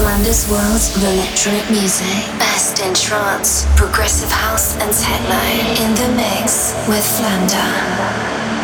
Flanders world of electronic music. Best in trance, progressive house, and techno. In the mix with Flander.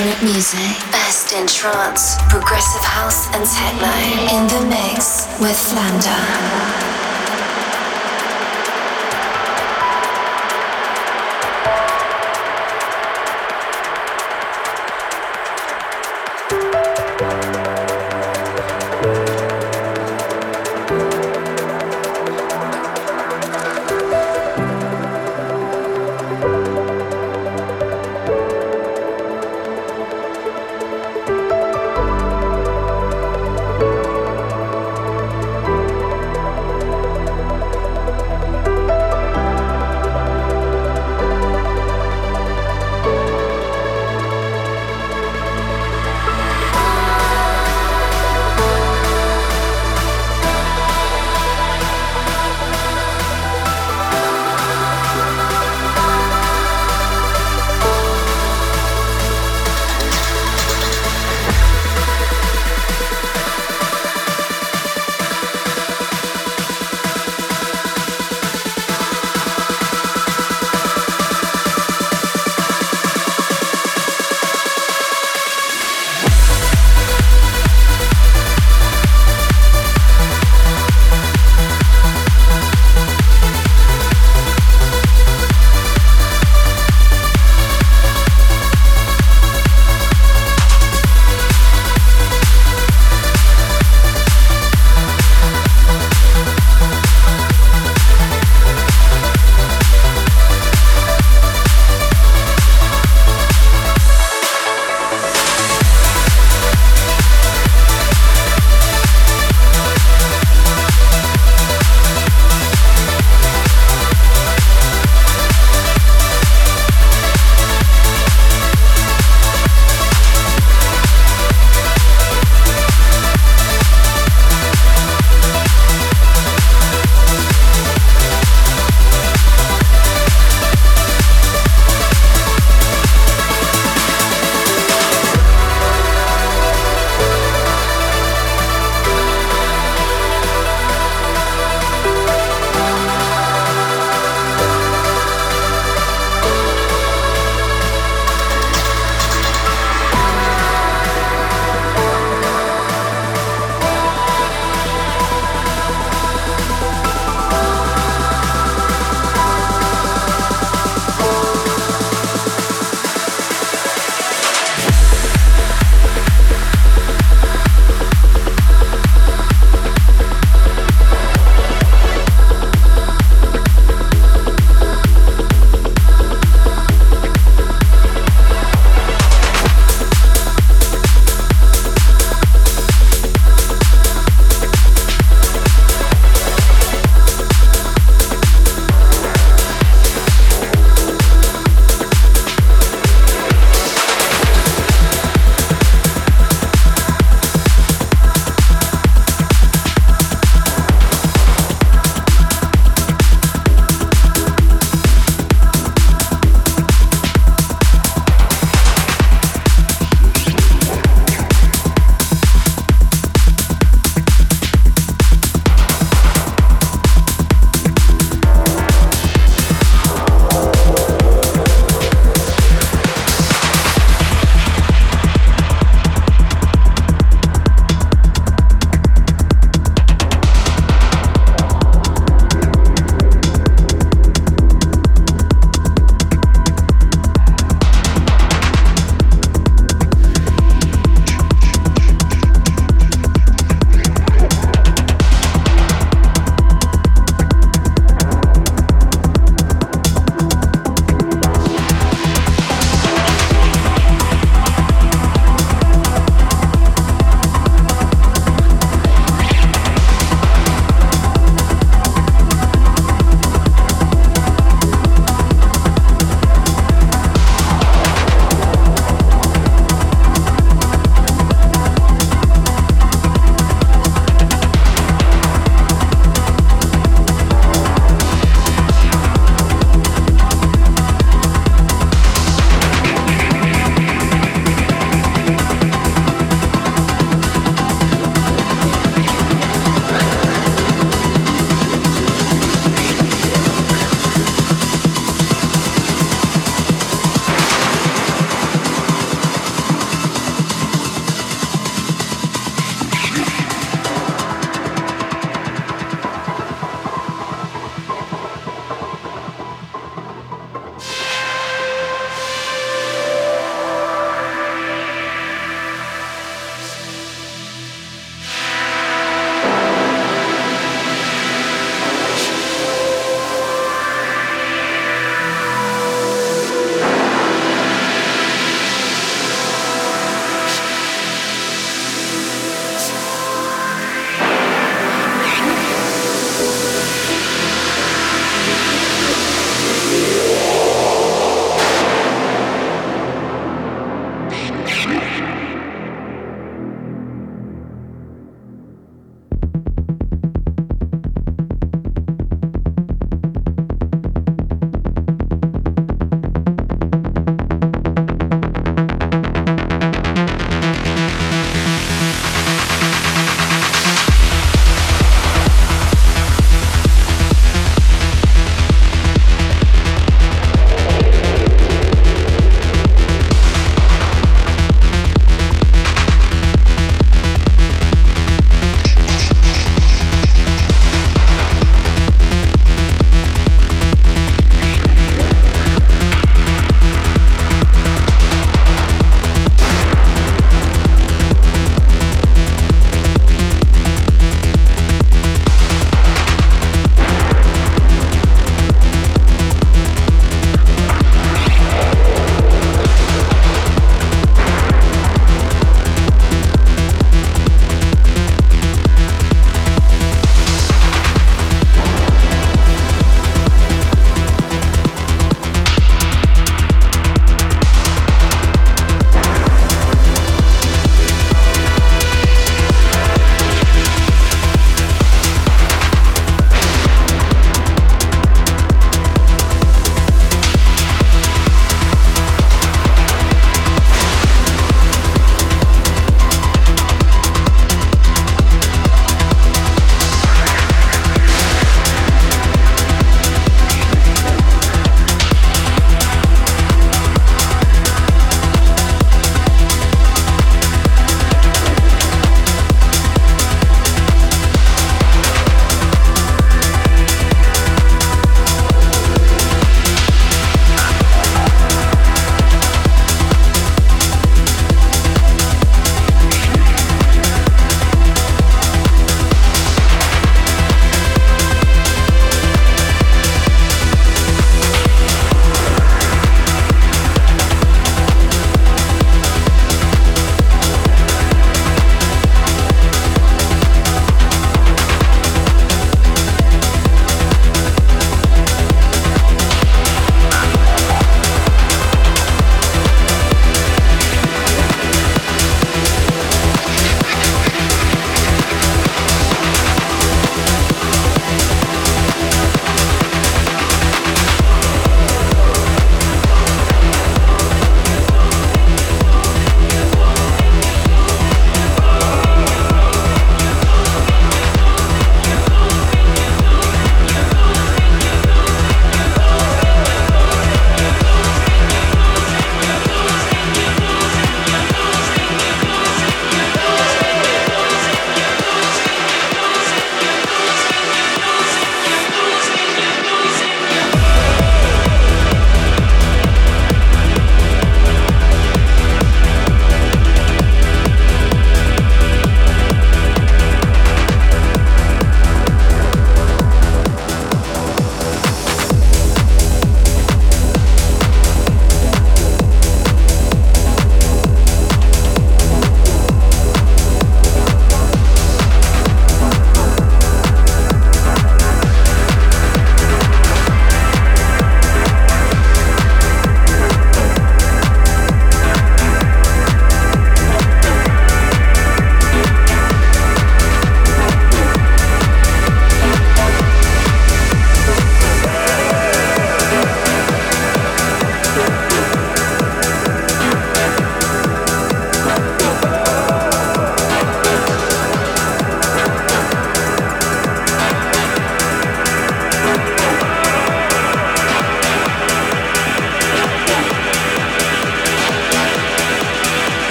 Of music.